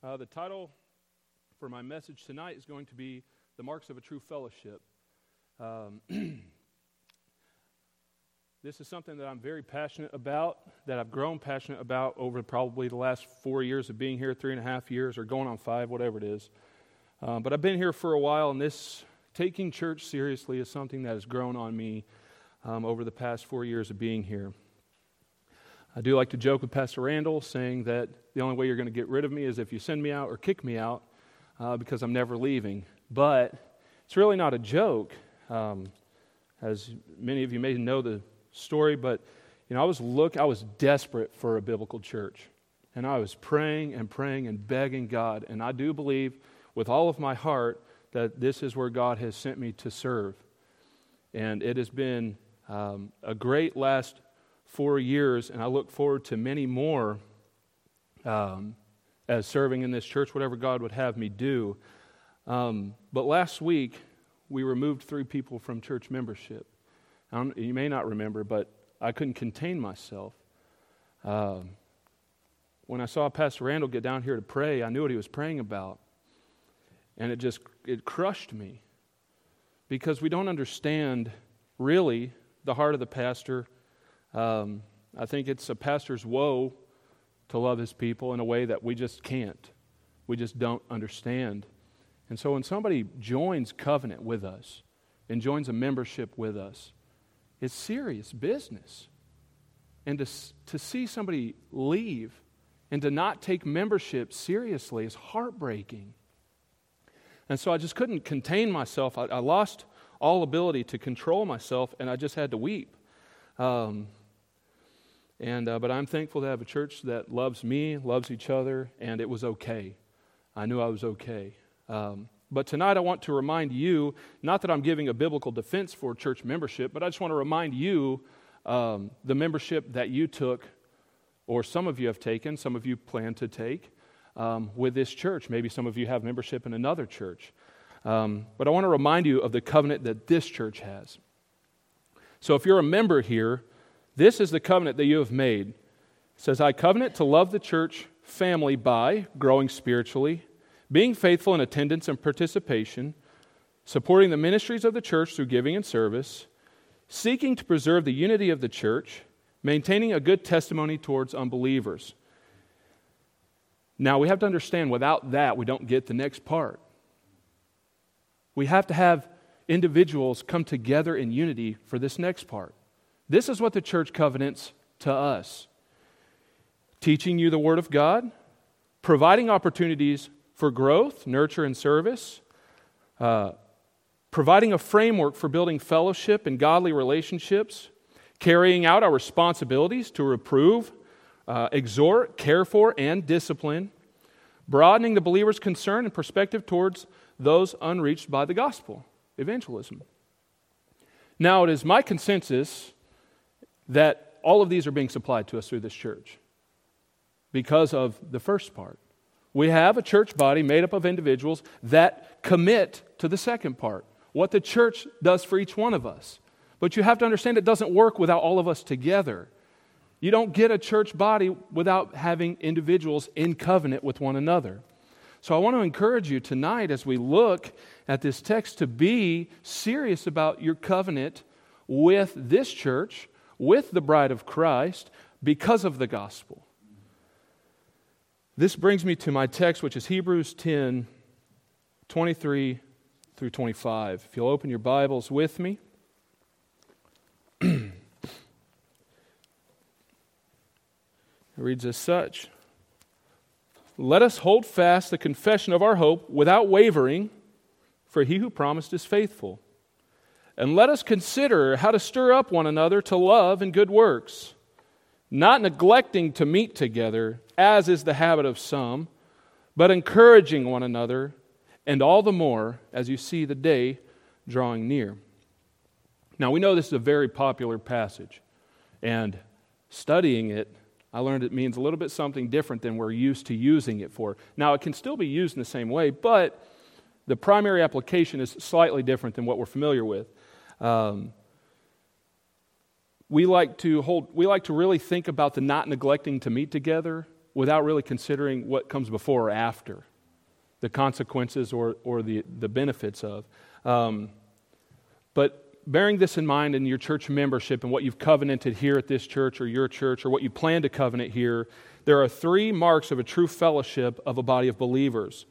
Uh, the title for my message tonight is going to be The Marks of a True Fellowship. Um, this is something that I'm very passionate about, that I've grown passionate about over probably the last four years of being here, three and a half years, or going on five, whatever it is. Um, but I've been here for a while, and this taking church seriously is something that has grown on me um, over the past four years of being here. I do like to joke with Pastor Randall, saying that the only way you're going to get rid of me is if you send me out or kick me out uh, because I'm never leaving. But it's really not a joke. Um, as many of you may know the story, but you know, I was look, I was desperate for a biblical church, and I was praying and praying and begging God, and I do believe with all of my heart that this is where God has sent me to serve, and it has been um, a great last four years, and I look forward to many more um, as serving in this church, whatever God would have me do. Um, but last week, we removed three people from church membership. you may not remember, but I couldn't contain myself. Um, when I saw Pastor Randall get down here to pray, I knew what he was praying about. And it just it crushed me because we don't understand really the heart of the pastor. Um, I think it's a pastor's woe to love his people in a way that we just can't. We just don't understand. And so when somebody joins covenant with us and joins a membership with us, it's serious business. And to, to see somebody leave and to not take membership seriously is heartbreaking. And so I just couldn't contain myself. I, I lost all ability to control myself, and I just had to weep. Um, and, uh, but I'm thankful to have a church that loves me, loves each other, and it was okay. I knew I was okay. Um, but tonight I want to remind you, not that I'm giving a biblical defense for church membership, but I just want to remind you um, the membership that you took, or some of you have taken, some of you plan to take um, with this church. Maybe some of you have membership in another church. Um, but I want to remind you of the covenant that this church has. So if you're a member here, this is the covenant that you have made. It says, I covenant to love the church family by growing spiritually, being faithful in attendance and participation, supporting the ministries of the church through giving and service, seeking to preserve the unity of the church, maintaining a good testimony towards unbelievers. Now, we have to understand without that, we don't get the next part. We have to have individuals come together in unity for this next part. This is what the church covenants to us teaching you the Word of God, providing opportunities for growth, nurture, and service, uh, providing a framework for building fellowship and godly relationships, carrying out our responsibilities to reprove, uh, exhort, care for, and discipline, broadening the believer's concern and perspective towards those unreached by the gospel, evangelism. Now, it is my consensus that all of these are being supplied to us through this church because of the first part. We have a church body made up of individuals that commit to the second part, what the church does for each one of us. But you have to understand it doesn't work without all of us together. You don't get a church body without having individuals in covenant with one another. So I want to encourage you tonight as we look at this text to be serious about your covenant with this church, with the bride of Christ because of the gospel. This brings me to my text, which is Hebrews 10 23 through 25. If you'll open your Bibles with me. it reads as such Let us hold fast the confession of our hope without wavering, for he who promised is faithful. And let us consider how to stir up one another to love and good works, not neglecting to meet together, as is the habit of some, but encouraging one another, and all the more as you see the day drawing near. Now, we know this is a very popular passage, and studying it, I learned it means a little bit something different than we're used to using it for. Now, it can still be used in the same way, but the primary application is slightly different than what we're familiar with. Um, we like to hold we like to really think about the not neglecting to meet together without really considering what comes before or after, the consequences or, or the, the benefits of. Um, but bearing this in mind in your church membership and what you've covenanted here at this church or your church or what you plan to covenant here, there are three marks of a true fellowship of a body of believers.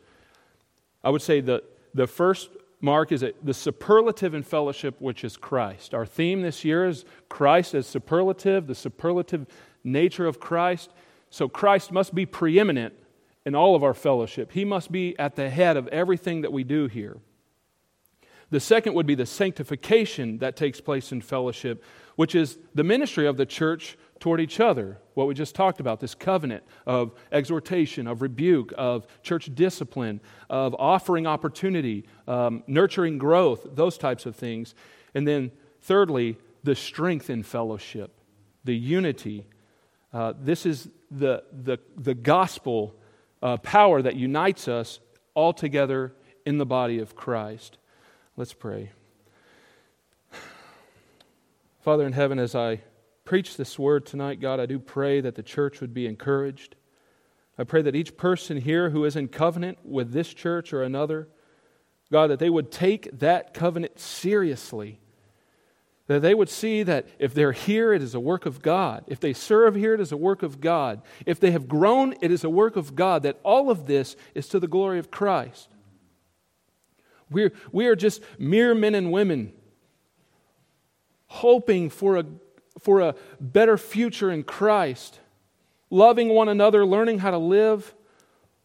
I would say the, the first mark is the superlative in fellowship, which is Christ. Our theme this year is Christ as superlative, the superlative nature of Christ. So Christ must be preeminent in all of our fellowship. He must be at the head of everything that we do here. The second would be the sanctification that takes place in fellowship, which is the ministry of the church toward each other. What we just talked about this covenant of exhortation, of rebuke, of church discipline, of offering opportunity, um, nurturing growth, those types of things. And then, thirdly, the strength in fellowship, the unity. Uh, this is the, the, the gospel uh, power that unites us all together in the body of Christ. Let's pray. Father in heaven, as I preach this word tonight, God, I do pray that the church would be encouraged. I pray that each person here who is in covenant with this church or another, God, that they would take that covenant seriously. That they would see that if they're here, it is a work of God. If they serve here, it is a work of God. If they have grown, it is a work of God. That all of this is to the glory of Christ. We're, we are just mere men and women hoping for a, for a better future in Christ, loving one another, learning how to live,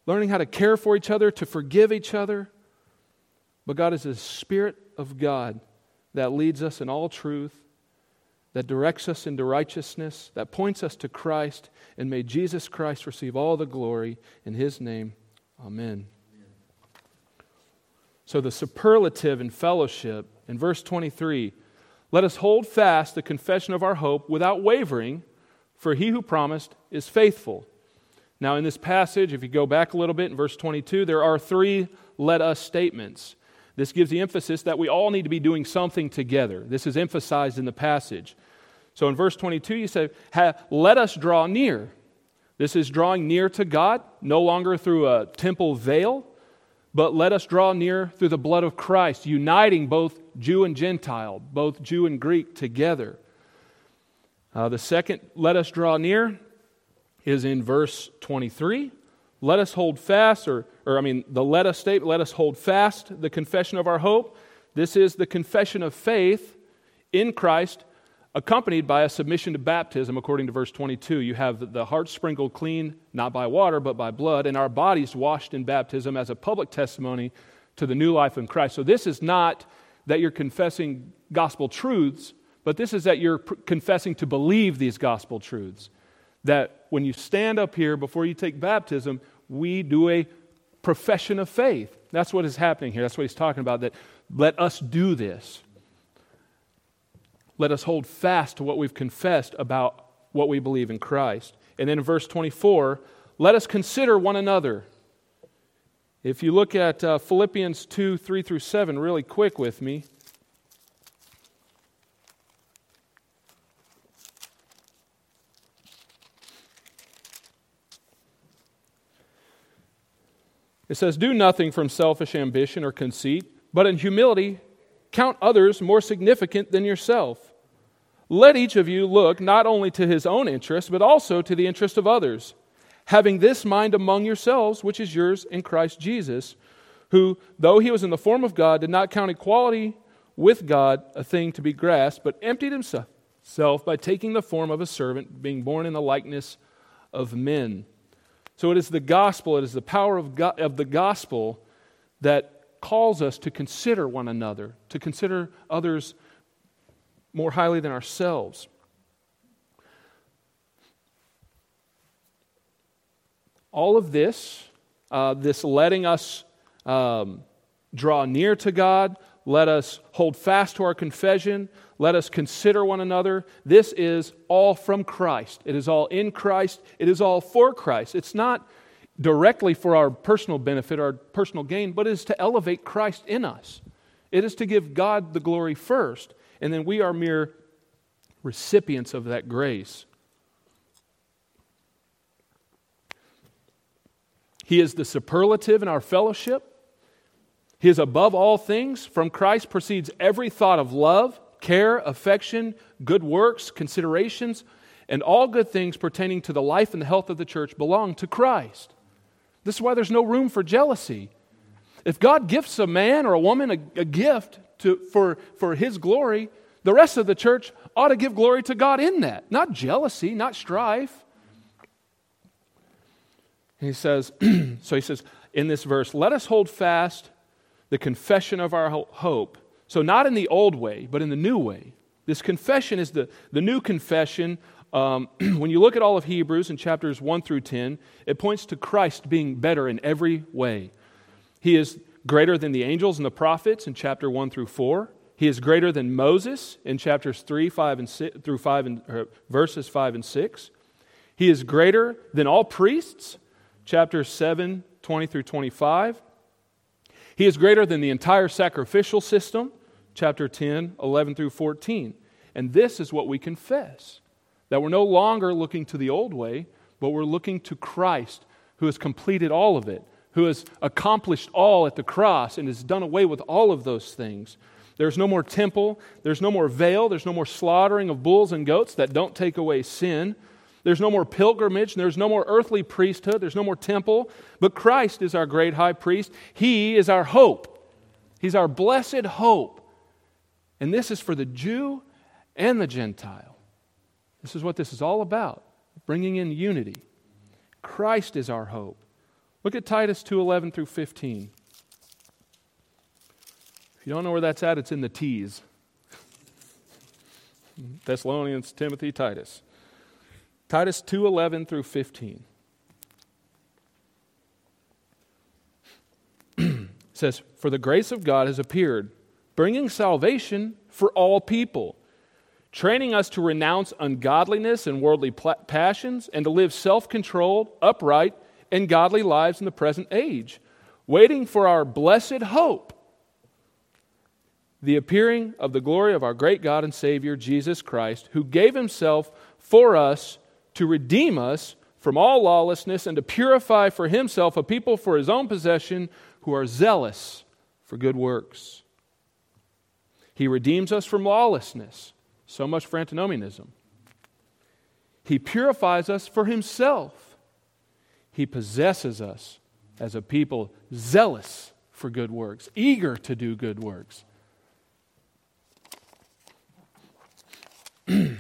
learning how to care for each other, to forgive each other. But God is the Spirit of God that leads us in all truth, that directs us into righteousness, that points us to Christ, and may Jesus Christ receive all the glory in His name. Amen. So, the superlative in fellowship in verse 23 let us hold fast the confession of our hope without wavering, for he who promised is faithful. Now, in this passage, if you go back a little bit in verse 22, there are three let us statements. This gives the emphasis that we all need to be doing something together. This is emphasized in the passage. So in verse 22, you say, Let us draw near. This is drawing near to God, no longer through a temple veil, but let us draw near through the blood of Christ, uniting both Jew and Gentile, both Jew and Greek together. Uh, the second, let us draw near, is in verse 23. Let us hold fast, or, or I mean, the let us statement, let us hold fast the confession of our hope. This is the confession of faith in Christ accompanied by a submission to baptism, according to verse 22. You have the heart sprinkled clean, not by water, but by blood, and our bodies washed in baptism as a public testimony to the new life in Christ. So, this is not that you're confessing gospel truths, but this is that you're pr- confessing to believe these gospel truths. That when you stand up here before you take baptism, we do a profession of faith. That's what is happening here. That's what he's talking about. That let us do this let us hold fast to what we've confessed about what we believe in Christ. And then in verse 24, let us consider one another. If you look at uh, Philippians 2 3 through 7 really quick with me. It says, Do nothing from selfish ambition or conceit, but in humility count others more significant than yourself. Let each of you look not only to his own interest, but also to the interest of others, having this mind among yourselves, which is yours in Christ Jesus, who, though he was in the form of God, did not count equality with God a thing to be grasped, but emptied himself by taking the form of a servant, being born in the likeness of men. So it is the gospel, it is the power of, God, of the gospel that calls us to consider one another, to consider others more highly than ourselves. All of this, uh, this letting us um, draw near to God, let us hold fast to our confession, let us consider one another. This is all from Christ. It is all in Christ, it is all for Christ. It's not directly for our personal benefit, our personal gain, but it is to elevate Christ in us. It is to give God the glory first and then we are mere recipients of that grace. He is the superlative in our fellowship. He is above all things. From Christ proceeds every thought of love, care, affection, good works, considerations, and all good things pertaining to the life and the health of the church belong to Christ. This is why there's no room for jealousy. If God gifts a man or a woman a, a gift to, for, for his glory, the rest of the church ought to give glory to God in that, not jealousy, not strife. He says, so he says in this verse, let us hold fast the confession of our hope. So, not in the old way, but in the new way. This confession is the, the new confession. Um, when you look at all of Hebrews in chapters 1 through 10, it points to Christ being better in every way. He is greater than the angels and the prophets in chapter 1 through 4. He is greater than Moses in chapters 3, 5, and 6, through 5 and verses 5 and 6. He is greater than all priests chapters 7, 20 through 25. He is greater than the entire sacrificial system, chapter 10, 11 through 14. And this is what we confess that we're no longer looking to the old way, but we're looking to Christ, who has completed all of it, who has accomplished all at the cross and has done away with all of those things. There's no more temple, there's no more veil, there's no more slaughtering of bulls and goats that don't take away sin. There's no more pilgrimage, there's no more earthly priesthood, there's no more temple, but Christ is our great high priest. He is our hope. He's our blessed hope. And this is for the Jew and the Gentile. This is what this is all about, bringing in unity. Christ is our hope. Look at Titus 2:11 through 15. If you don't know where that's at, it's in the T's. Thessalonians, Timothy, Titus. Titus 2:11 through 15. says, "For the grace of God has appeared, bringing salvation for all people, training us to renounce ungodliness and worldly passions and to live self-controlled, upright, and godly lives in the present age, waiting for our blessed hope, the appearing of the glory of our great God and Savior Jesus Christ, who gave himself for us to redeem us from all lawlessness and to purify for himself a people for his own possession who are zealous for good works. He redeems us from lawlessness. So much for antinomianism. He purifies us for himself. He possesses us as a people zealous for good works, eager to do good works.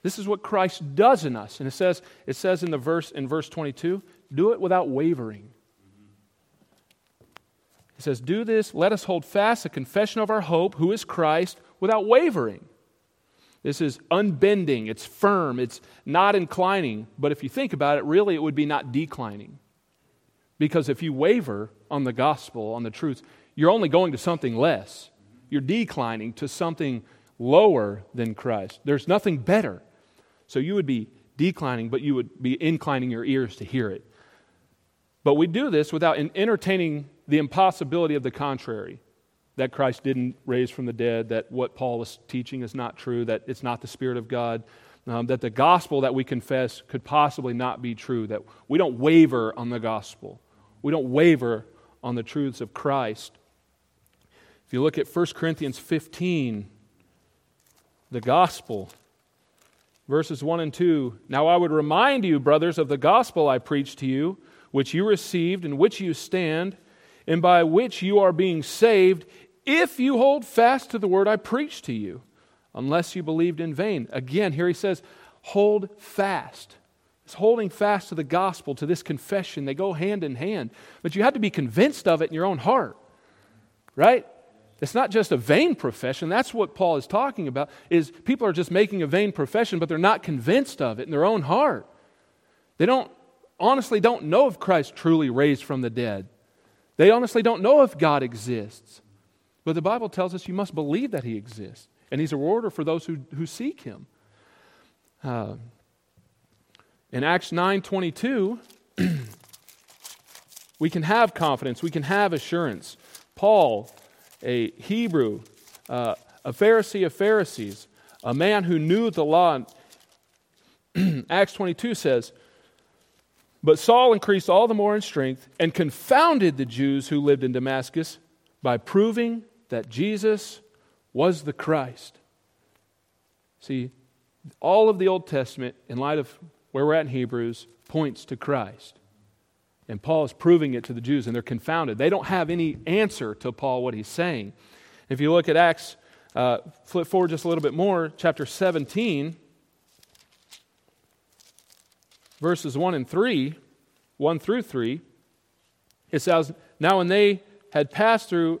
This is what Christ does in us. And it says, it says in the verse in verse 22, do it without wavering. It says, Do this, let us hold fast the confession of our hope, who is Christ, without wavering. This is unbending, it's firm, it's not inclining. But if you think about it, really it would be not declining. Because if you waver on the gospel, on the truth, you're only going to something less. You're declining to something lower than Christ. There's nothing better. So you would be declining, but you would be inclining your ears to hear it. But we do this without entertaining the impossibility of the contrary that Christ didn't raise from the dead, that what Paul was teaching is not true, that it's not the Spirit of God, um, that the gospel that we confess could possibly not be true, that we don't waver on the gospel. We don't waver on the truths of Christ. If you look at 1 Corinthians 15, the gospel verses 1 and 2 Now I would remind you, brothers, of the gospel I preached to you, which you received, in which you stand, and by which you are being saved, if you hold fast to the word I preached to you, unless you believed in vain. Again, here he says, hold fast. It's holding fast to the gospel, to this confession. They go hand in hand. But you have to be convinced of it in your own heart, right? It's not just a vain profession. That's what Paul is talking about. Is people are just making a vain profession, but they're not convinced of it in their own heart. They don't honestly don't know if Christ truly raised from the dead. They honestly don't know if God exists. But the Bible tells us you must believe that He exists, and He's a rewarder for those who, who seek Him. Uh, in Acts nine twenty two, we can have confidence. We can have assurance. Paul a Hebrew, uh, a Pharisee of Pharisees, a man who knew the law. Acts 22 says, But Saul increased all the more in strength and confounded the Jews who lived in Damascus by proving that Jesus was the Christ. See, all of the Old Testament, in light of where we're at in Hebrews, points to Christ. And Paul is proving it to the Jews, and they're confounded. They don't have any answer to Paul what he's saying. If you look at Acts, uh, flip forward just a little bit more, chapter 17, verses 1 and 3, 1 through 3, it says, Now when they had passed through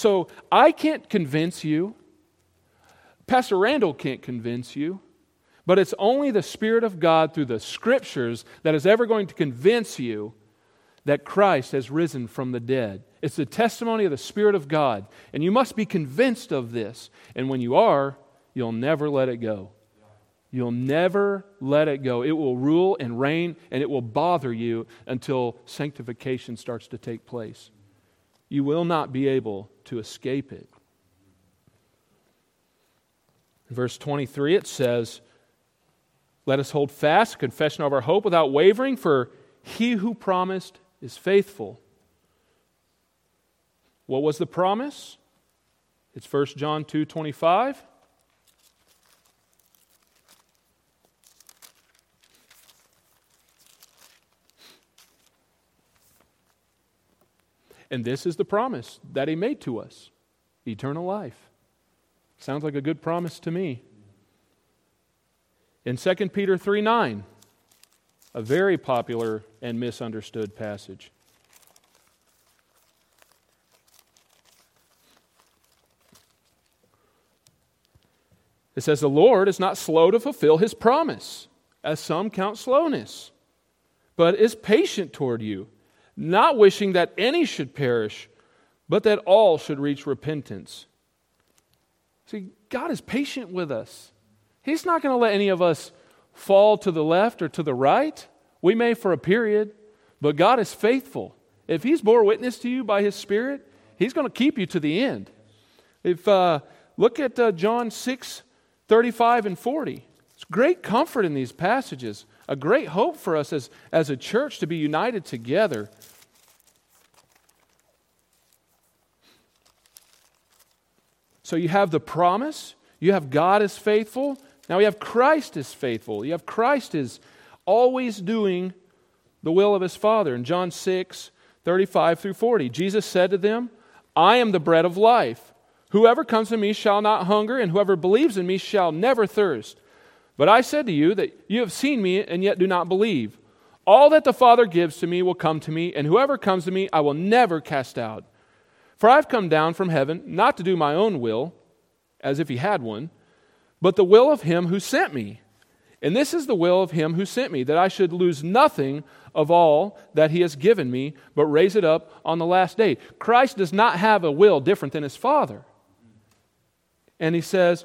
So I can't convince you. Pastor Randall can't convince you. But it's only the Spirit of God through the Scriptures that is ever going to convince you that Christ has risen from the dead. It's the testimony of the Spirit of God. And you must be convinced of this. And when you are, you'll never let it go. You'll never let it go. It will rule and reign, and it will bother you until sanctification starts to take place. You will not be able to escape it. In verse 23, it says, Let us hold fast confession of our hope without wavering, for he who promised is faithful. What was the promise? It's 1 John 2 25. And this is the promise that he made to us eternal life. Sounds like a good promise to me. In 2 Peter 3 9, a very popular and misunderstood passage. It says, The Lord is not slow to fulfill his promise, as some count slowness, but is patient toward you not wishing that any should perish, but that all should reach repentance. See, God is patient with us. He's not going to let any of us fall to the left or to the right. We may for a period, but God is faithful. If He's bore witness to you by His Spirit, He's going to keep you to the end. If uh, look at uh, John 6, 35 and 40. It's great comfort in these passages, a great hope for us as, as a church to be united together So you have the promise, you have God is faithful. Now we have Christ is faithful. You have Christ is always doing the will of his Father. In John 6, 35 through 40, Jesus said to them, I am the bread of life. Whoever comes to me shall not hunger, and whoever believes in me shall never thirst. But I said to you that you have seen me and yet do not believe. All that the Father gives to me will come to me, and whoever comes to me I will never cast out. For I've come down from heaven not to do my own will, as if he had one, but the will of him who sent me. And this is the will of him who sent me, that I should lose nothing of all that he has given me, but raise it up on the last day. Christ does not have a will different than his Father. And he says,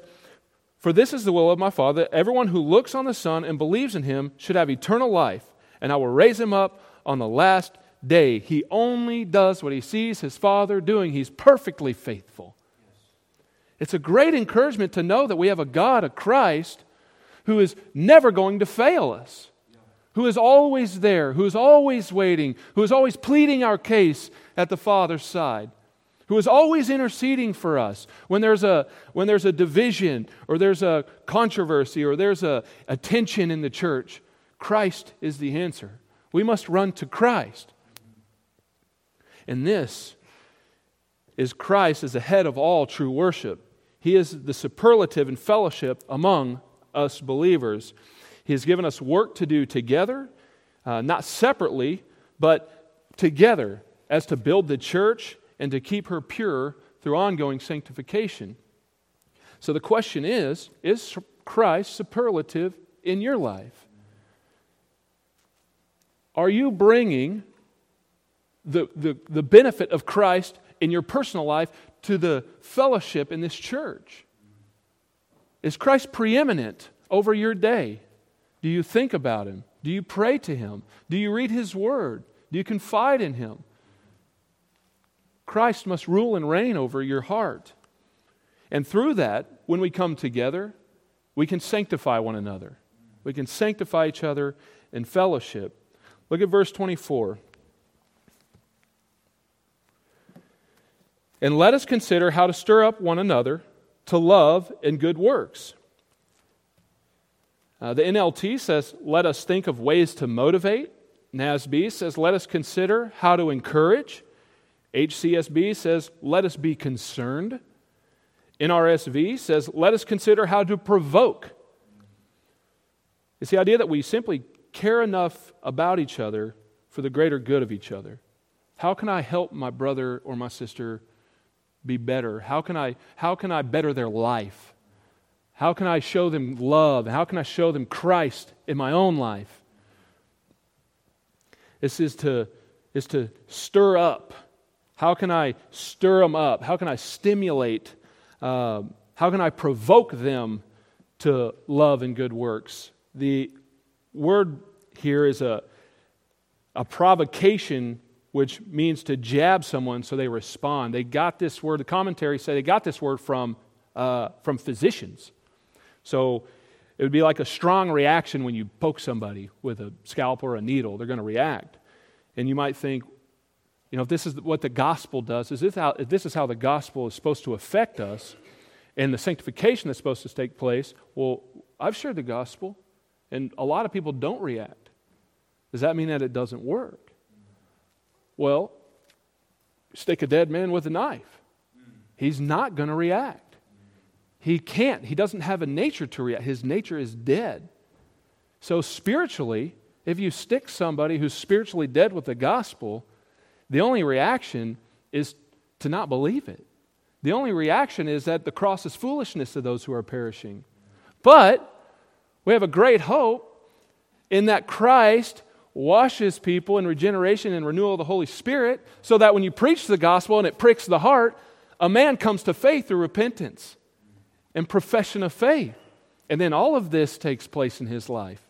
For this is the will of my Father, that everyone who looks on the Son and believes in him should have eternal life, and I will raise him up on the last day. He only does what he sees his Father doing. He's perfectly faithful. It's a great encouragement to know that we have a God, a Christ, who is never going to fail us, who is always there, who is always waiting, who is always pleading our case at the Father's side, who is always interceding for us when there's a, when there's a division or there's a controversy or there's a, a tension in the church. Christ is the answer. We must run to Christ. And this is Christ as the head of all true worship. He is the superlative in fellowship among us believers. He has given us work to do together, uh, not separately, but together, as to build the church and to keep her pure through ongoing sanctification. So the question is is Christ superlative in your life? Are you bringing the, the, the benefit of Christ in your personal life to the fellowship in this church? Is Christ preeminent over your day? Do you think about him? Do you pray to him? Do you read his word? Do you confide in him? Christ must rule and reign over your heart. And through that, when we come together, we can sanctify one another. We can sanctify each other in fellowship. Look at verse 24. And let us consider how to stir up one another to love and good works. Uh, the NLT says, let us think of ways to motivate. NASB says, let us consider how to encourage. HCSB says, let us be concerned. NRSV says, let us consider how to provoke. It's the idea that we simply care enough about each other for the greater good of each other. How can I help my brother or my sister be better? How can I, how can I better their life? How can I show them love? How can I show them Christ in my own life? This is to, is to stir up. How can I stir them up? How can I stimulate? Uh, how can I provoke them to love and good works? The word here is a, a provocation which means to jab someone so they respond. They got this word, the commentary say they got this word from, uh, from physicians. So it would be like a strong reaction when you poke somebody with a scalpel or a needle. They're going to react. And you might think, you know, if this is what the gospel does, is this, how, if this is how the gospel is supposed to affect us and the sanctification that's supposed to take place, well, I've shared the gospel, and a lot of people don't react. Does that mean that it doesn't work? Well, stick a dead man with a knife. He's not going to react. He can't. He doesn't have a nature to react. His nature is dead. So, spiritually, if you stick somebody who's spiritually dead with the gospel, the only reaction is to not believe it. The only reaction is that the cross is foolishness to those who are perishing. But we have a great hope in that Christ washes people in regeneration and renewal of the Holy Spirit, so that when you preach the gospel and it pricks the heart, a man comes to faith through repentance and profession of faith. And then all of this takes place in his life.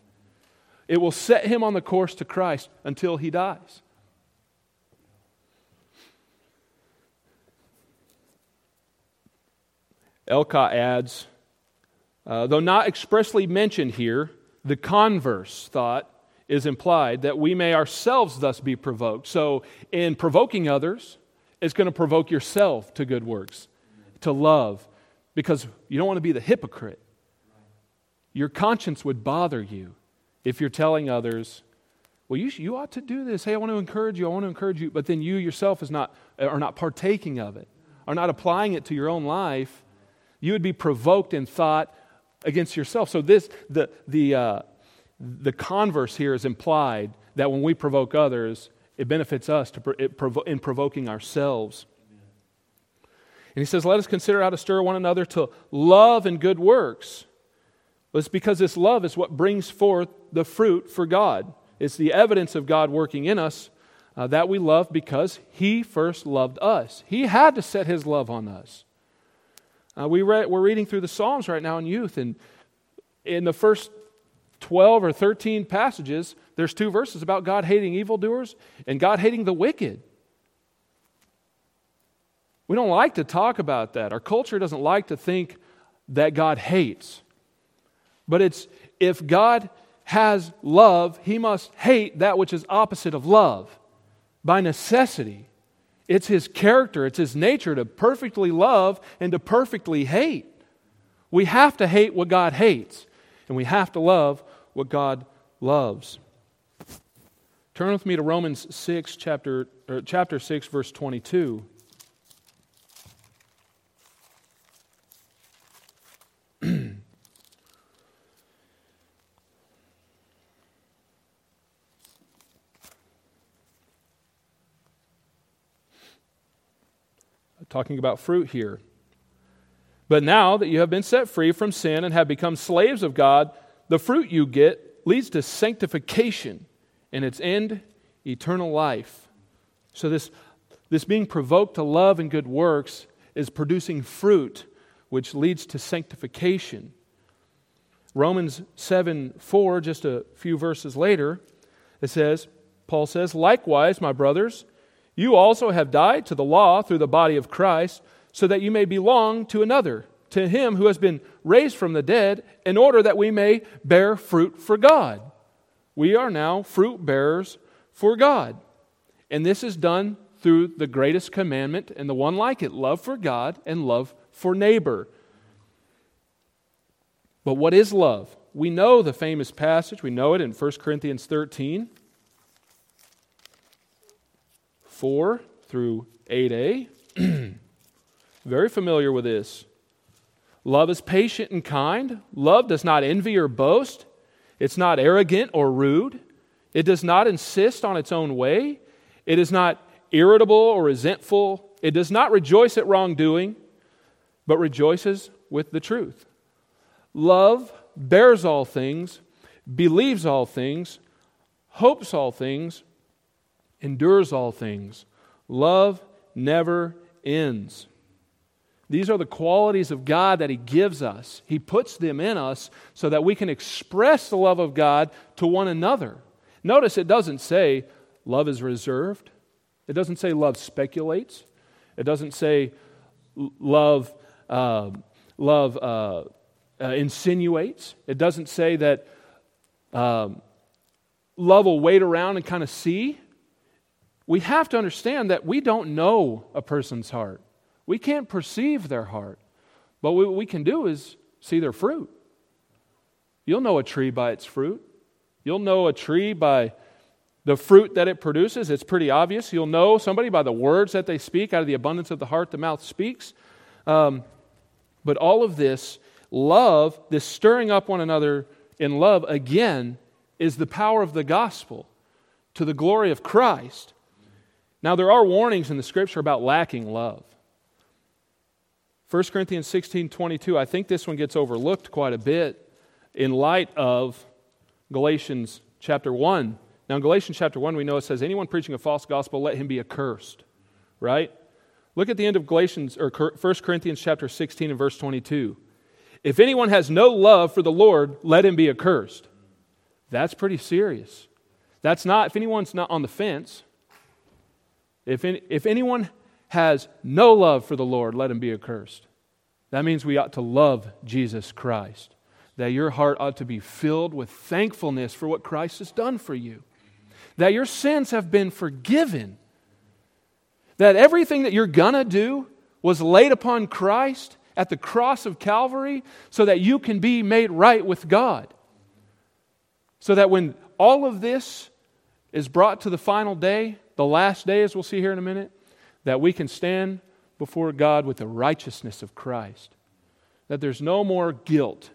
It will set him on the course to Christ until he dies. Ellicott adds, uh, though not expressly mentioned here, the converse thought is implied that we may ourselves thus be provoked. So, in provoking others, it's going to provoke yourself to good works, to love, because you don't want to be the hypocrite. Your conscience would bother you if you're telling others, well, you, you ought to do this. Hey, I want to encourage you. I want to encourage you. But then you yourself is not, are not partaking of it, are not applying it to your own life. You would be provoked in thought against yourself. So, this, the, the, uh, the converse here is implied that when we provoke others, it benefits us to, in provoking ourselves. And he says, Let us consider how to stir one another to love and good works. Well, it's because this love is what brings forth the fruit for God. It's the evidence of God working in us uh, that we love because He first loved us. He had to set His love on us. Uh, we read, we're reading through the Psalms right now in youth, and in the first 12 or 13 passages, there's two verses about God hating evildoers and God hating the wicked. We don't like to talk about that. Our culture doesn't like to think that God hates. But it's if God has love, he must hate that which is opposite of love by necessity. It's his character, it's his nature to perfectly love and to perfectly hate. We have to hate what God hates, and we have to love what God loves. Turn with me to Romans 6, chapter, chapter 6, verse 22. Talking about fruit here. But now that you have been set free from sin and have become slaves of God, the fruit you get leads to sanctification and its end, eternal life. So, this, this being provoked to love and good works is producing fruit, which leads to sanctification. Romans 7 4, just a few verses later, it says, Paul says, Likewise, my brothers, you also have died to the law through the body of Christ, so that you may belong to another, to him who has been raised from the dead, in order that we may bear fruit for God. We are now fruit bearers for God. And this is done through the greatest commandment and the one like it love for God and love for neighbor. But what is love? We know the famous passage, we know it in 1 Corinthians 13. 4 through 8a. Very familiar with this. Love is patient and kind. Love does not envy or boast. It's not arrogant or rude. It does not insist on its own way. It is not irritable or resentful. It does not rejoice at wrongdoing, but rejoices with the truth. Love bears all things, believes all things, hopes all things, endures all things. Love never ends. These are the qualities of God that He gives us. He puts them in us so that we can express the love of God to one another. Notice it doesn't say love is reserved, it doesn't say love speculates, it doesn't say love, uh, love uh, uh, insinuates, it doesn't say that um, love will wait around and kind of see we have to understand that we don't know a person's heart. We can't perceive their heart. But what we can do is see their fruit. You'll know a tree by its fruit. You'll know a tree by the fruit that it produces. It's pretty obvious. You'll know somebody by the words that they speak. Out of the abundance of the heart, the mouth speaks. Um, but all of this, love, this stirring up one another in love, again, is the power of the gospel to the glory of Christ. Now, there are warnings in the scripture about lacking love. 1 Corinthians 16 22, I think this one gets overlooked quite a bit in light of Galatians chapter 1. Now, in Galatians chapter 1, we know it says, Anyone preaching a false gospel, let him be accursed. Right? Look at the end of Galatians or 1 Corinthians chapter 16 and verse 22. If anyone has no love for the Lord, let him be accursed. That's pretty serious. That's not, if anyone's not on the fence, if, any, if anyone has no love for the Lord, let him be accursed. That means we ought to love Jesus Christ. That your heart ought to be filled with thankfulness for what Christ has done for you. That your sins have been forgiven. That everything that you're to do was laid upon Christ at the cross of Calvary so that you can be made right with God. So that when all of this is brought to the final day, the last day, as we'll see here in a minute, that we can stand before God with the righteousness of Christ. That there's no more guilt,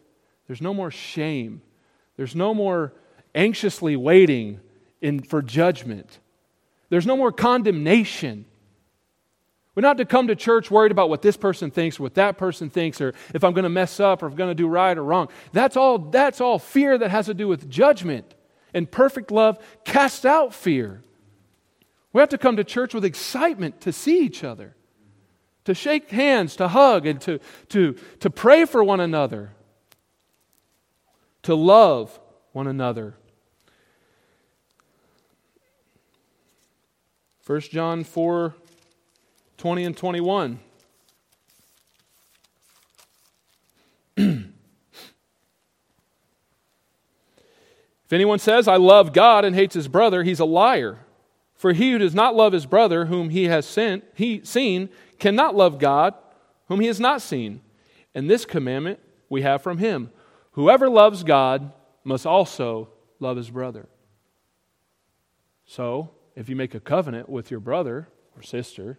there's no more shame, there's no more anxiously waiting in, for judgment, there's no more condemnation. We're not to come to church worried about what this person thinks or what that person thinks or if I'm going to mess up or if I'm going to do right or wrong. That's all, that's all fear that has to do with judgment. And perfect love casts out fear. We have to come to church with excitement to see each other, to shake hands, to hug, and to, to, to pray for one another, to love one another. 1 John 4 20 and 21. if anyone says, I love God and hates his brother, he's a liar. For he who does not love his brother whom he has sent, he, seen cannot love God whom he has not seen. And this commandment we have from him whoever loves God must also love his brother. So, if you make a covenant with your brother or sister,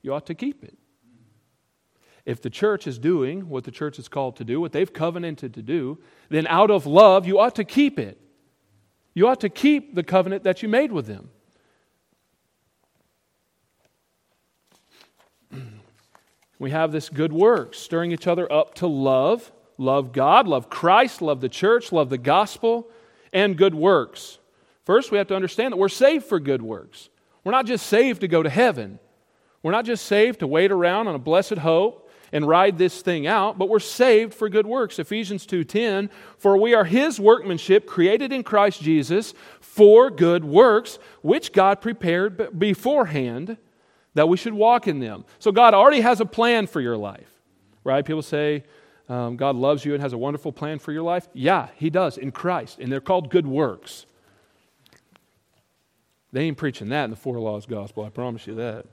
you ought to keep it. If the church is doing what the church is called to do, what they've covenanted to do, then out of love, you ought to keep it. You ought to keep the covenant that you made with them. We have this good work, stirring each other up to love, love God, love Christ, love the church, love the gospel, and good works. First, we have to understand that we're saved for good works. We're not just saved to go to heaven. We're not just saved to wait around on a blessed hope and ride this thing out, but we're saved for good works. Ephesians 2:10, for we are his workmanship created in Christ Jesus for good works, which God prepared beforehand that we should walk in them. So God already has a plan for your life. Right? People say um, God loves you and has a wonderful plan for your life. Yeah, he does in Christ, and they're called good works. They ain't preaching that in the four laws gospel, I promise you that.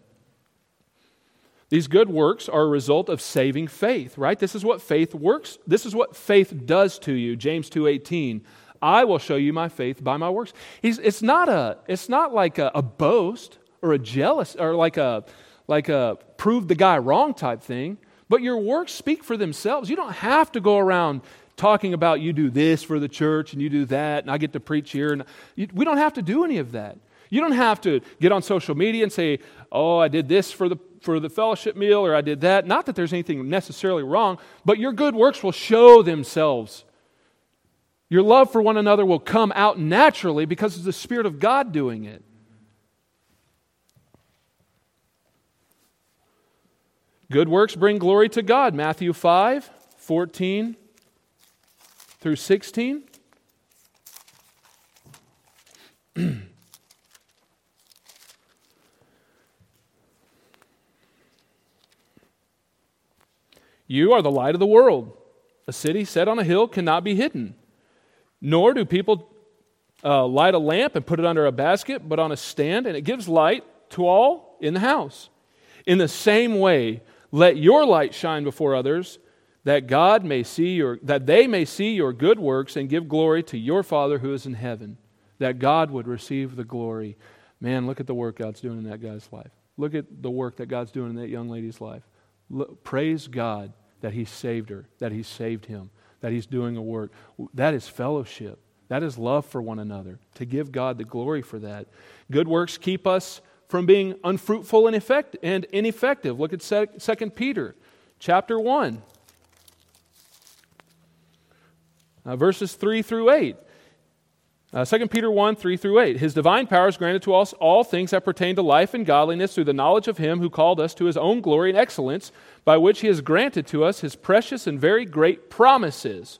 These good works are a result of saving faith, right? This is what faith works. This is what faith does to you. James 2:18. I will show you my faith by my works. He's, it's not a it's not like a, a boast or a jealous or like a like a prove the guy wrong type thing, but your works speak for themselves. You don't have to go around talking about you do this for the church and you do that and I get to preach here and you, we don't have to do any of that. You don't have to get on social media and say, oh, I did this for the, for the fellowship meal or I did that. Not that there's anything necessarily wrong, but your good works will show themselves. Your love for one another will come out naturally because it's the Spirit of God doing it. Good works bring glory to God. Matthew 5 14 through 16. You are the light of the world. A city set on a hill cannot be hidden. Nor do people uh, light a lamp and put it under a basket, but on a stand, and it gives light to all in the house. In the same way, let your light shine before others, that God may see your that they may see your good works and give glory to your Father who is in heaven. That God would receive the glory. Man, look at the work God's doing in that guy's life. Look at the work that God's doing in that young lady's life. Look, praise God that He saved her, that He saved him, that He's doing a work. That is fellowship. That is love for one another, to give God the glory for that. Good works keep us from being unfruitful and, effect- and ineffective. Look at 2 Peter chapter 1, uh, verses 3 through 8. Uh, 2 Peter 1 3 through 8. His divine power is granted to us all things that pertain to life and godliness through the knowledge of Him who called us to His own glory and excellence, by which He has granted to us His precious and very great promises,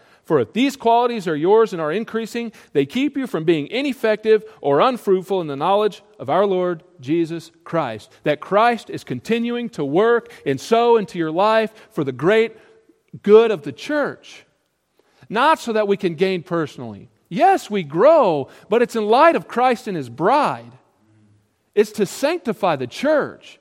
For if these qualities are yours and are increasing, they keep you from being ineffective or unfruitful in the knowledge of our Lord Jesus Christ. That Christ is continuing to work and sow into your life for the great good of the church not so that we can gain personally. Yes, we grow, but it's in light of Christ and his bride. It's to sanctify the church.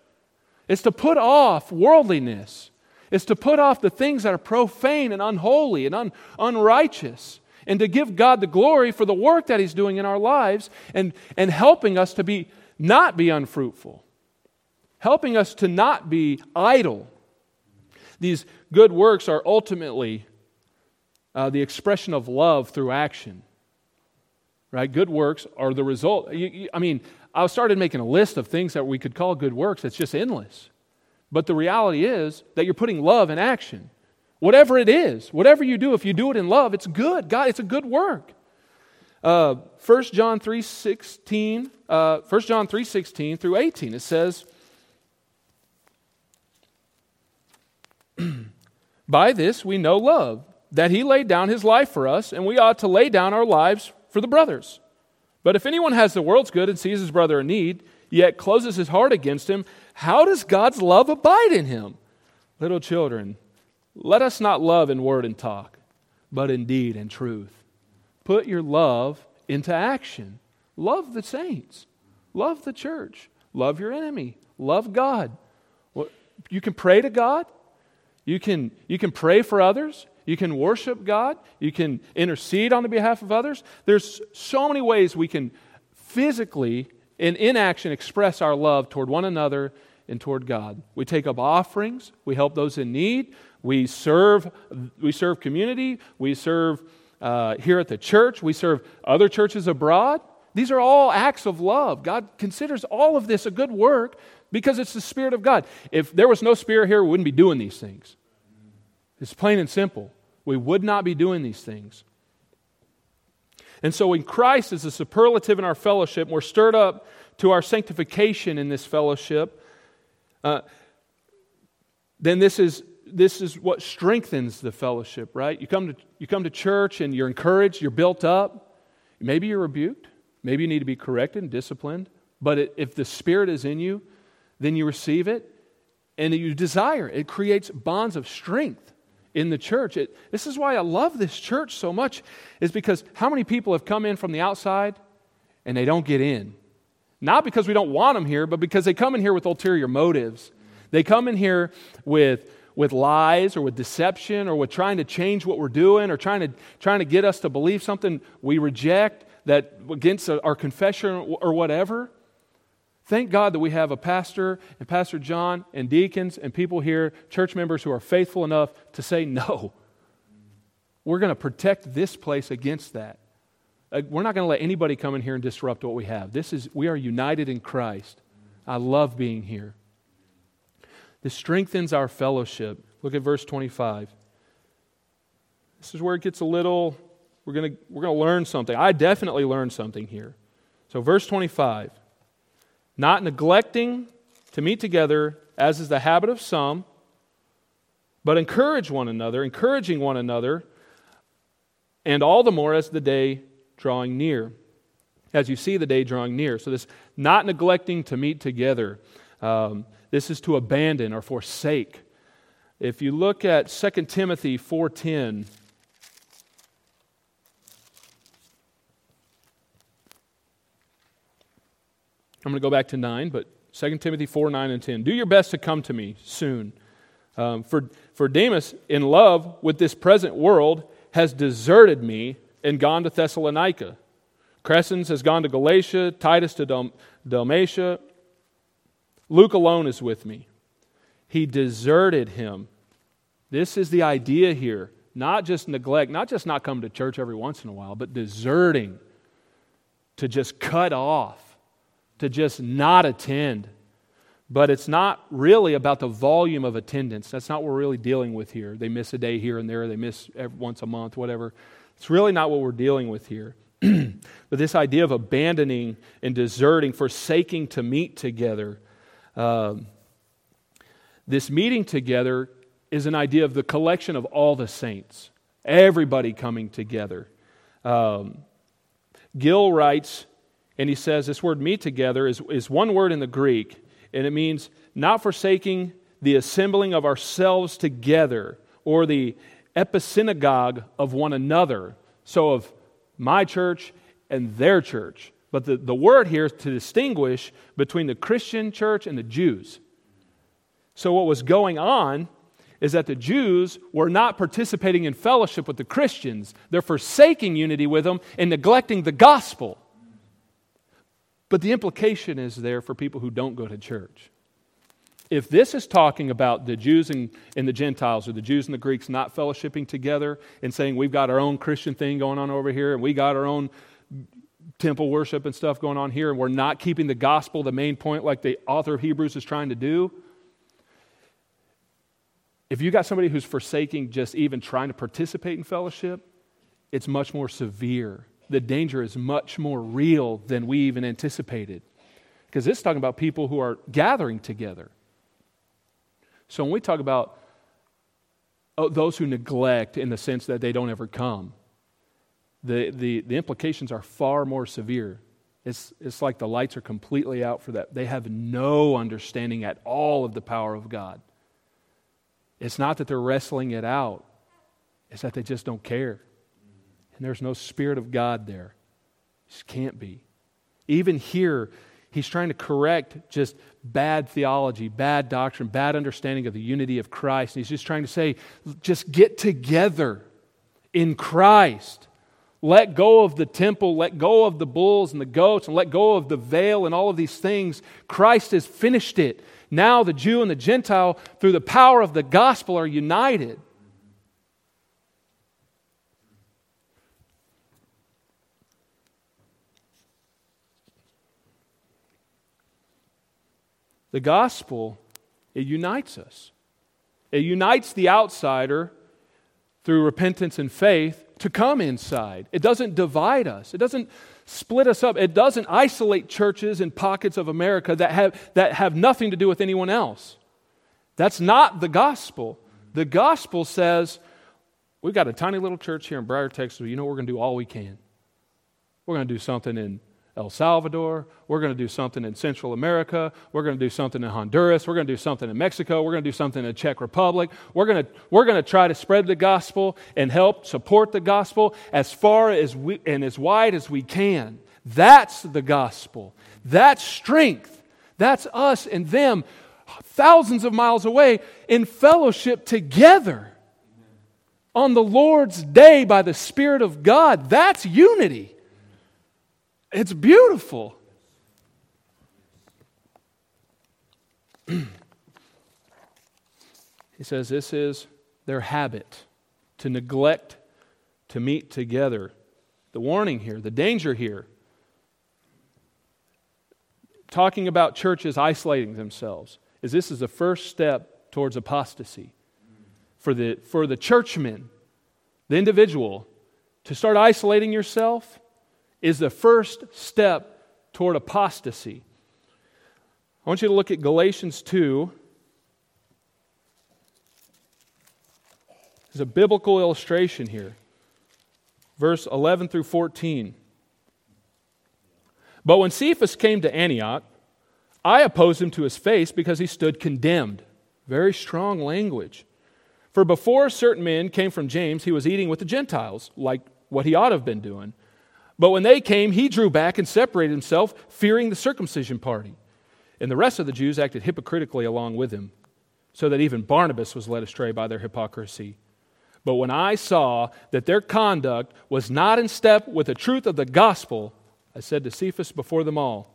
It's to put off worldliness. It's to put off the things that are profane and unholy and un- unrighteous. And to give God the glory for the work that He's doing in our lives and, and helping us to be not be unfruitful. Helping us to not be idle. These good works are ultimately uh, the expression of love through action. Right? Good works are the result. You, you, I mean, I started making a list of things that we could call good works. It's just endless. But the reality is that you're putting love in action. Whatever it is, whatever you do, if you do it in love, it's good. God, it's a good work. Uh, 1 John 3 16, uh, 1 John 3 16 through 18, it says, By this we know love that he laid down his life for us, and we ought to lay down our lives for the brothers. But if anyone has the world's good and sees his brother in need, yet closes his heart against him, how does God's love abide in him? Little children, let us not love in word and talk, but in deed and truth. Put your love into action. Love the saints, love the church, love your enemy, love God. You can pray to God, you can, you can pray for others, you can worship God. You can intercede on the behalf of others. There's so many ways we can physically, in inaction, express our love toward one another and toward God. We take up offerings. We help those in need. We serve, we serve community, we serve uh, here at the church, we serve other churches abroad. These are all acts of love. God considers all of this a good work because it's the Spirit of God. If there was no Spirit here, we wouldn't be doing these things. It's plain and simple. We would not be doing these things. And so, in Christ is a superlative in our fellowship, we're stirred up to our sanctification in this fellowship. Uh, then this is this is what strengthens the fellowship, right? You come to you come to church and you're encouraged, you're built up. Maybe you're rebuked, maybe you need to be corrected and disciplined. But it, if the Spirit is in you, then you receive it and you desire. It creates bonds of strength in the church. It, this is why I love this church so much, is because how many people have come in from the outside and they don't get in? Not because we don't want them here, but because they come in here with ulterior motives. They come in here with, with lies or with deception or with trying to change what we're doing or trying to, trying to get us to believe something we reject that against our confession or whatever. Thank God that we have a pastor and Pastor John and deacons and people here, church members who are faithful enough to say no. We're going to protect this place against that. Uh, we're not going to let anybody come in here and disrupt what we have. This is we are united in Christ. I love being here. This strengthens our fellowship. Look at verse 25. This is where it gets a little we're going to we're going to learn something. I definitely learned something here. So verse 25 not neglecting to meet together, as is the habit of some, but encourage one another, encouraging one another, and all the more as the day drawing near. As you see the day drawing near. So, this not neglecting to meet together, um, this is to abandon or forsake. If you look at 2 Timothy 4:10, I'm going to go back to 9, but 2 Timothy 4 9 and 10. Do your best to come to me soon. Um, for, for Demas, in love with this present world, has deserted me and gone to Thessalonica. Crescens has gone to Galatia, Titus to Dal- Dalmatia. Luke alone is with me. He deserted him. This is the idea here. Not just neglect, not just not come to church every once in a while, but deserting to just cut off to just not attend. But it's not really about the volume of attendance. That's not what we're really dealing with here. They miss a day here and there, they miss every, once a month, whatever. It's really not what we're dealing with here. but this idea of abandoning and deserting, forsaking to meet together, um, this meeting together is an idea of the collection of all the saints, everybody coming together. Um, Gill writes and he says this word meet together is, is one word in the Greek, and it means not forsaking the assembling of ourselves together or the episynagogue of one another. So, of my church and their church. But the, the word here is to distinguish between the Christian church and the Jews. So, what was going on is that the Jews were not participating in fellowship with the Christians. They're forsaking unity with them and neglecting the gospel. But the implication is there for people who don't go to church. If this is talking about the Jews and, and, the Gentiles, or the Jews and the Greeks not fellowshipping together and saying we've got our own Christian thing going on over here and we got our own temple worship and stuff going on here and we're not keeping the gospel the main point like the author of Hebrews is trying to do, if you got somebody who's forsaking just even trying to participate in fellowship, it's much more severe the danger is much more real than we even anticipated. Because this is talking about people who are gathering together. So when we talk about oh, those who neglect in the sense that they don't ever come, the, the, the implications are far more severe. It's, it's like the lights are completely out for that. They have no understanding at all of the power of God. It's not that they're wrestling it out, it's that they just don't care and there's no Spirit of God there. Just can't be. Even here, he's trying to correct just bad theology, bad doctrine, bad understanding of the unity of Christ. And he's just trying to say, just get together in Christ. Let go of the temple, let go of the bulls and the goats, and let go of the veil and all of these things. Christ has finished it. Now the Jew and the Gentile, through the power of the gospel, are united. The gospel, it unites us. It unites the outsider through repentance and faith to come inside. It doesn't divide us. It doesn't split us up. It doesn't isolate churches in pockets of America that have, that have nothing to do with anyone else. That's not the gospel. The gospel says, we've got a tiny little church here in Briar, Texas. You know, we're going to do all we can. We're going to do something in El Salvador. We're going to do something in Central America. We're going to do something in Honduras. We're going to do something in Mexico. We're going to do something in the Czech Republic. We're going to, we're going to try to spread the gospel and help support the gospel as far as we, and as wide as we can. That's the gospel. That's strength. That's us and them thousands of miles away in fellowship together on the Lord's day by the Spirit of God. That's unity. It's beautiful. he says this is their habit to neglect to meet together. The warning here, the danger here. Talking about churches isolating themselves is this is the first step towards apostasy. For the, for the churchman, the individual, to start isolating yourself is the first step toward apostasy. I want you to look at Galatians 2. There's a biblical illustration here. Verse 11 through 14. But when Cephas came to Antioch, I opposed him to his face because he stood condemned. Very strong language. For before certain men came from James, he was eating with the Gentiles, like what he ought to have been doing. But when they came, he drew back and separated himself, fearing the circumcision party. And the rest of the Jews acted hypocritically along with him, so that even Barnabas was led astray by their hypocrisy. But when I saw that their conduct was not in step with the truth of the gospel, I said to Cephas before them all,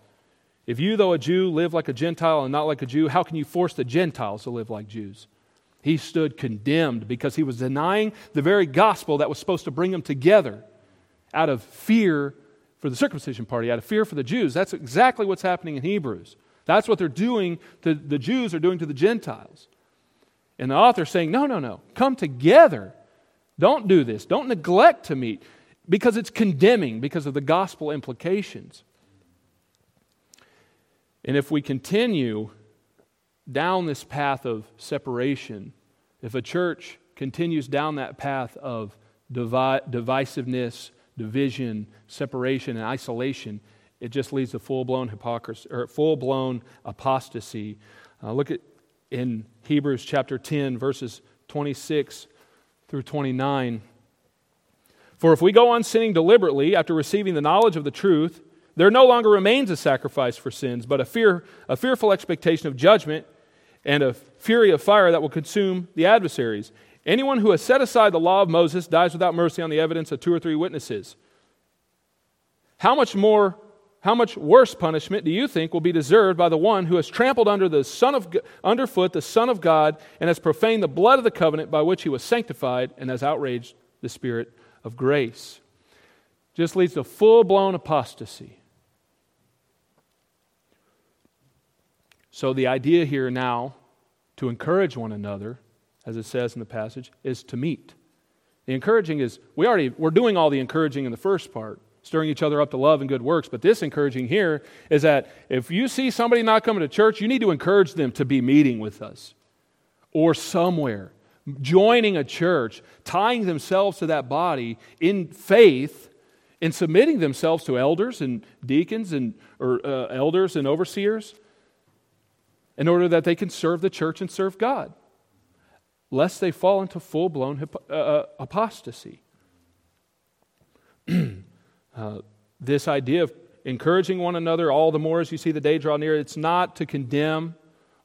If you, though a Jew, live like a Gentile and not like a Jew, how can you force the Gentiles to live like Jews? He stood condemned because he was denying the very gospel that was supposed to bring them together out of fear for the circumcision party, out of fear for the Jews. That's exactly what's happening in Hebrews. That's what they're doing to the Jews are doing to the Gentiles. And the author's saying, no, no, no. Come together. Don't do this. Don't neglect to meet because it's condemning because of the gospel implications. And if we continue down this path of separation, if a church continues down that path of divi- divisiveness, division, separation, and isolation, it just leads to full blown hypocrisy or full blown apostasy. Uh, look at in Hebrews chapter 10, verses 26 through 29. For if we go on sinning deliberately after receiving the knowledge of the truth, there no longer remains a sacrifice for sins, but a, fear, a fearful expectation of judgment and a fury of fire that will consume the adversaries. Anyone who has set aside the law of Moses dies without mercy on the evidence of two or three witnesses. How much more, how much worse punishment do you think will be deserved by the one who has trampled under the Son of, underfoot the Son of God and has profaned the blood of the covenant by which he was sanctified and has outraged the Spirit of grace? Just leads to full blown apostasy. So, the idea here now to encourage one another as it says in the passage, is to meet. The encouraging is, we already, we're doing all the encouraging in the first part, stirring each other up to love and good works. But this encouraging here is that if you see somebody not coming to church, you need to encourage them to be meeting with us or somewhere, joining a church, tying themselves to that body in faith and submitting themselves to elders and deacons and or uh, elders and overseers in order that they can serve the church and serve God lest they fall into full blown uh, uh, apostasy. uh, this idea of encouraging one another all the more as you see the day draw near, it's not to condemn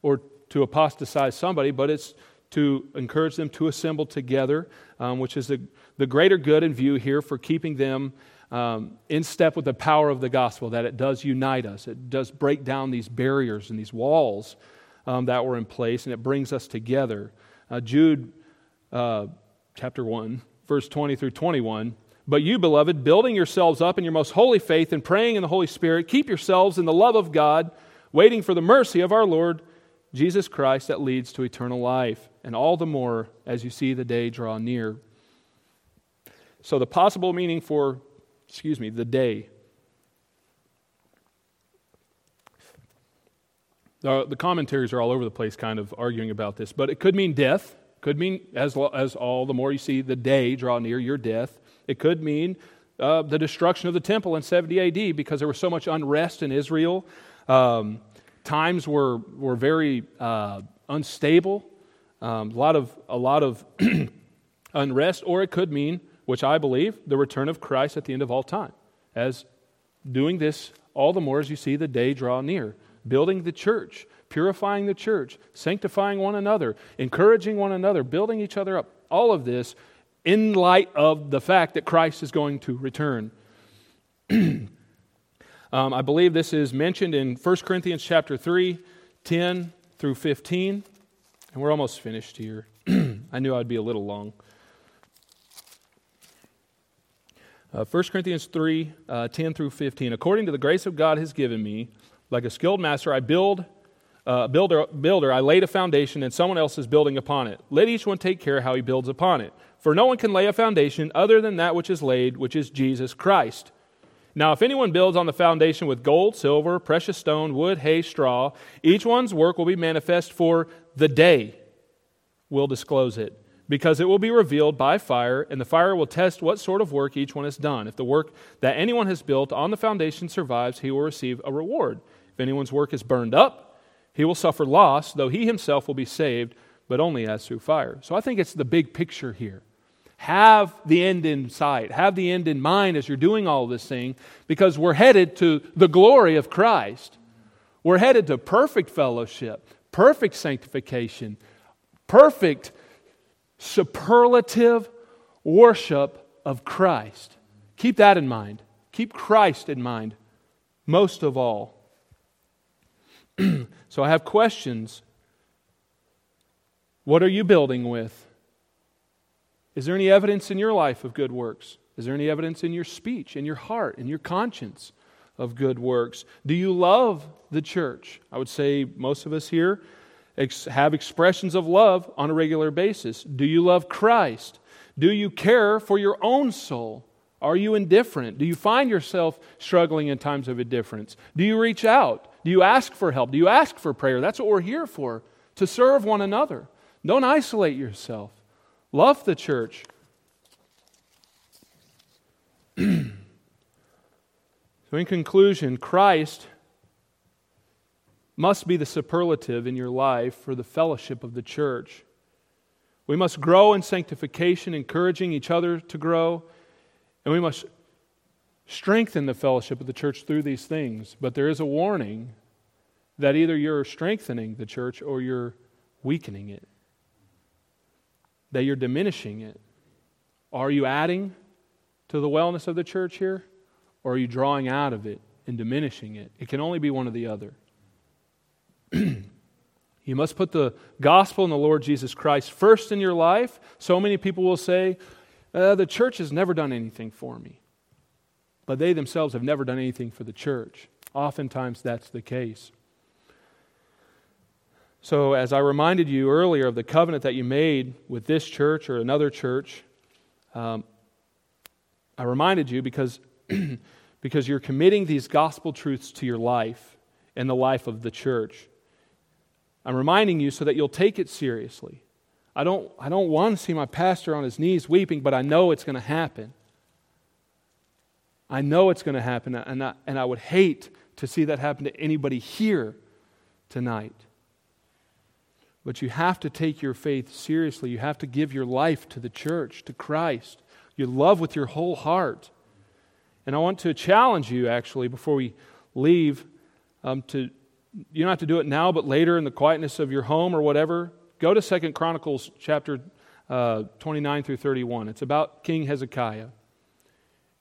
or to apostatize somebody, but it's to encourage them to assemble together, um, which is the, the greater good in view here for keeping them um, in step with the power of the gospel, that it does unite us, it does break down these barriers and these walls um, that were in place, and it brings us together. Uh, Jude uh, chapter 1, verse 20 through 21. But you, beloved, building yourselves up in your most holy faith and praying in the Holy Spirit, keep yourselves in the love of God, waiting for the mercy of our Lord Jesus Christ that leads to eternal life, and all the more as you see the day draw near. So, the possible meaning for, excuse me, the day. The, the commentaries are all over the place, kind of arguing about this, but it could mean death. Could mean, as, as all the more you see the day draw near your death. It could mean uh, the destruction of the temple in 70 AD because there was so much unrest in Israel. Um, times were, were very uh, unstable, um, a lot of, a lot of unrest, or it could mean, which I believe, the return of Christ at the end of all time, as doing this all the more as you see the day draw near, building the church, purifying the church, sanctifying one another, encouraging one another, building each other up. All of this in light of the fact that Christ is going to return. um, I believe this is mentioned in 1 Corinthians chapter 3, 10 through 15. And we're almost finished here. I knew I'd be a little long. Uh, 1 Corinthians 3, uh, 10 through 15. According to the grace of God has given me, like a skilled master, I build uh, builder, builder, I laid a foundation and someone else is building upon it. Let each one take care how he builds upon it. For no one can lay a foundation other than that which is laid, which is Jesus Christ. Now, if anyone builds on the foundation with gold, silver, precious stone, wood, hay, straw, each one's work will be manifest for the day will disclose it, because it will be revealed by fire, and the fire will test what sort of work each one has done. If the work that anyone has built on the foundation survives, he will receive a reward. If anyone's work is burned up, he will suffer loss, though he himself will be saved, but only as through fire. So I think it's the big picture here. Have the end in sight. Have the end in mind as you're doing all this thing because we're headed to the glory of Christ. We're headed to perfect fellowship, perfect sanctification, perfect superlative worship of Christ. Keep that in mind. Keep Christ in mind most of all. so I have questions. What are you building with? Is there any evidence in your life of good works? Is there any evidence in your speech, in your heart, in your conscience of good works? Do you love the church? I would say most of us here have expressions of love on a regular basis. Do you love Christ? Do you care for your own soul? Are you indifferent? Do you find yourself struggling in times of indifference? Do you reach out? Do you ask for help? Do you ask for prayer? That's what we're here for, to serve one another. Don't isolate yourself. Love the church. so, in conclusion, Christ must be the superlative in your life for the fellowship of the church. We must grow in sanctification, encouraging each other to grow, and we must strengthen the fellowship of the church through these things. But there is a warning that either you're strengthening the church or you're weakening it that you're diminishing it? Are you adding to the wellness of the church here? Or are you drawing out of it and diminishing it? It can only be one or the other. you must put the gospel and the Lord Jesus Christ first in your life. So many people will say, uh, The church has never done anything for me. But they themselves have never done anything for the church. Oftentimes that's the case. So, as I reminded you earlier of the covenant that you made with this church or another church, um, I reminded you because, because you're committing these gospel truths to your life and the life of the church. I'm reminding you so that you'll take it seriously. I don't, I don't want to see my pastor on his knees weeping, but I know it's going to happen. I know it's going to happen, and I, and I would hate to see that happen to anybody here tonight. But you have to take your faith seriously. You have to give your life to the church, to Christ. You love with your whole heart. And I want to challenge you, actually, before we leave, um, to you don't have to do it now, but later in the quietness of your home or whatever. Go to Second Chronicles chapter uh, 29 through 31. It's about King Hezekiah.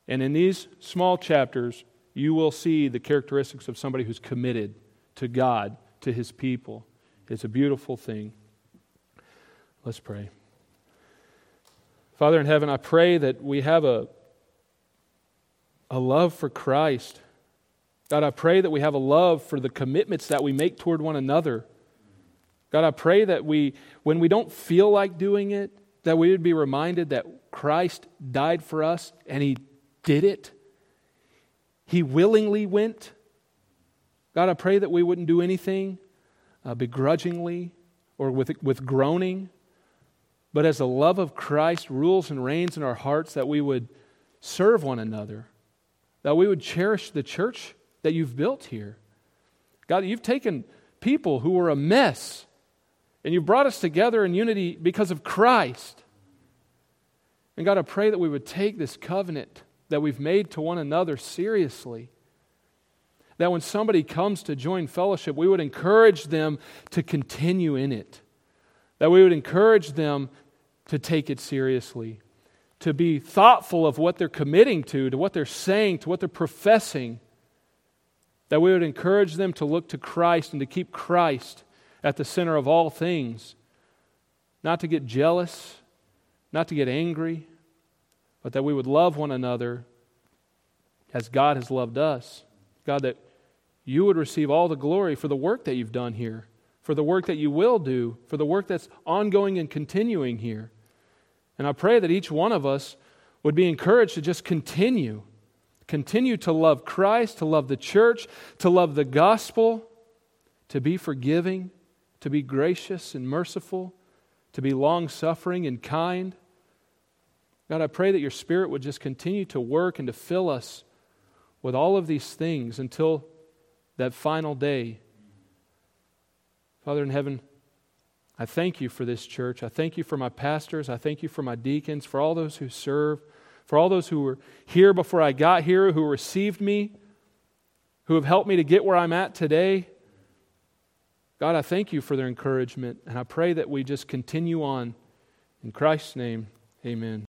And in these small chapters, you will see the characteristics of somebody who's committed to God, to his people It's a beautiful thing. Let's pray. Father in heaven, I pray that we have a, a love for Christ. God, I pray that we have a love for the commitments that we make toward one another. God, I pray that we, when we don't feel like doing it, that we would be reminded that Christ died for us and He did it. He willingly went. God, I pray that we wouldn't do anything uh, begrudgingly or with, with groaning, but as the love of Christ rules and reigns in our hearts, that we would serve one another, that we would cherish the church that you've built here. God, you've taken people who were a mess and you've brought us together in unity because of Christ. And God, I pray that we would take this covenant that we've made to one another seriously. That when somebody comes to join fellowship, we would encourage them to continue in it. That we would encourage them to take it seriously, to be thoughtful of what they're committing to, to what they're saying, to what they're professing. That we would encourage them to look to Christ and to keep Christ at the center of all things. Not to get jealous, not to get angry, but that we would love one another as God has loved us. God, that you would receive all the glory for the work that you've done here, for the work that you will do, for the work that's ongoing and continuing here. And I pray that each one of us would be encouraged to just continue. Continue to love Christ, to love the church, to love the gospel, to be forgiving, to be gracious and merciful, to be long suffering and kind. God, I pray that your Spirit would just continue to work and to fill us with all of these things until that final day. Father in heaven, I thank you for this church. I thank you for my pastors. I thank you for my deacons, for all those who serve, for all those who were here before I got here, who received me, who have helped me to get where I'm at today. God, I thank you for their encouragement, and I pray that we just continue on. In Christ's name, amen.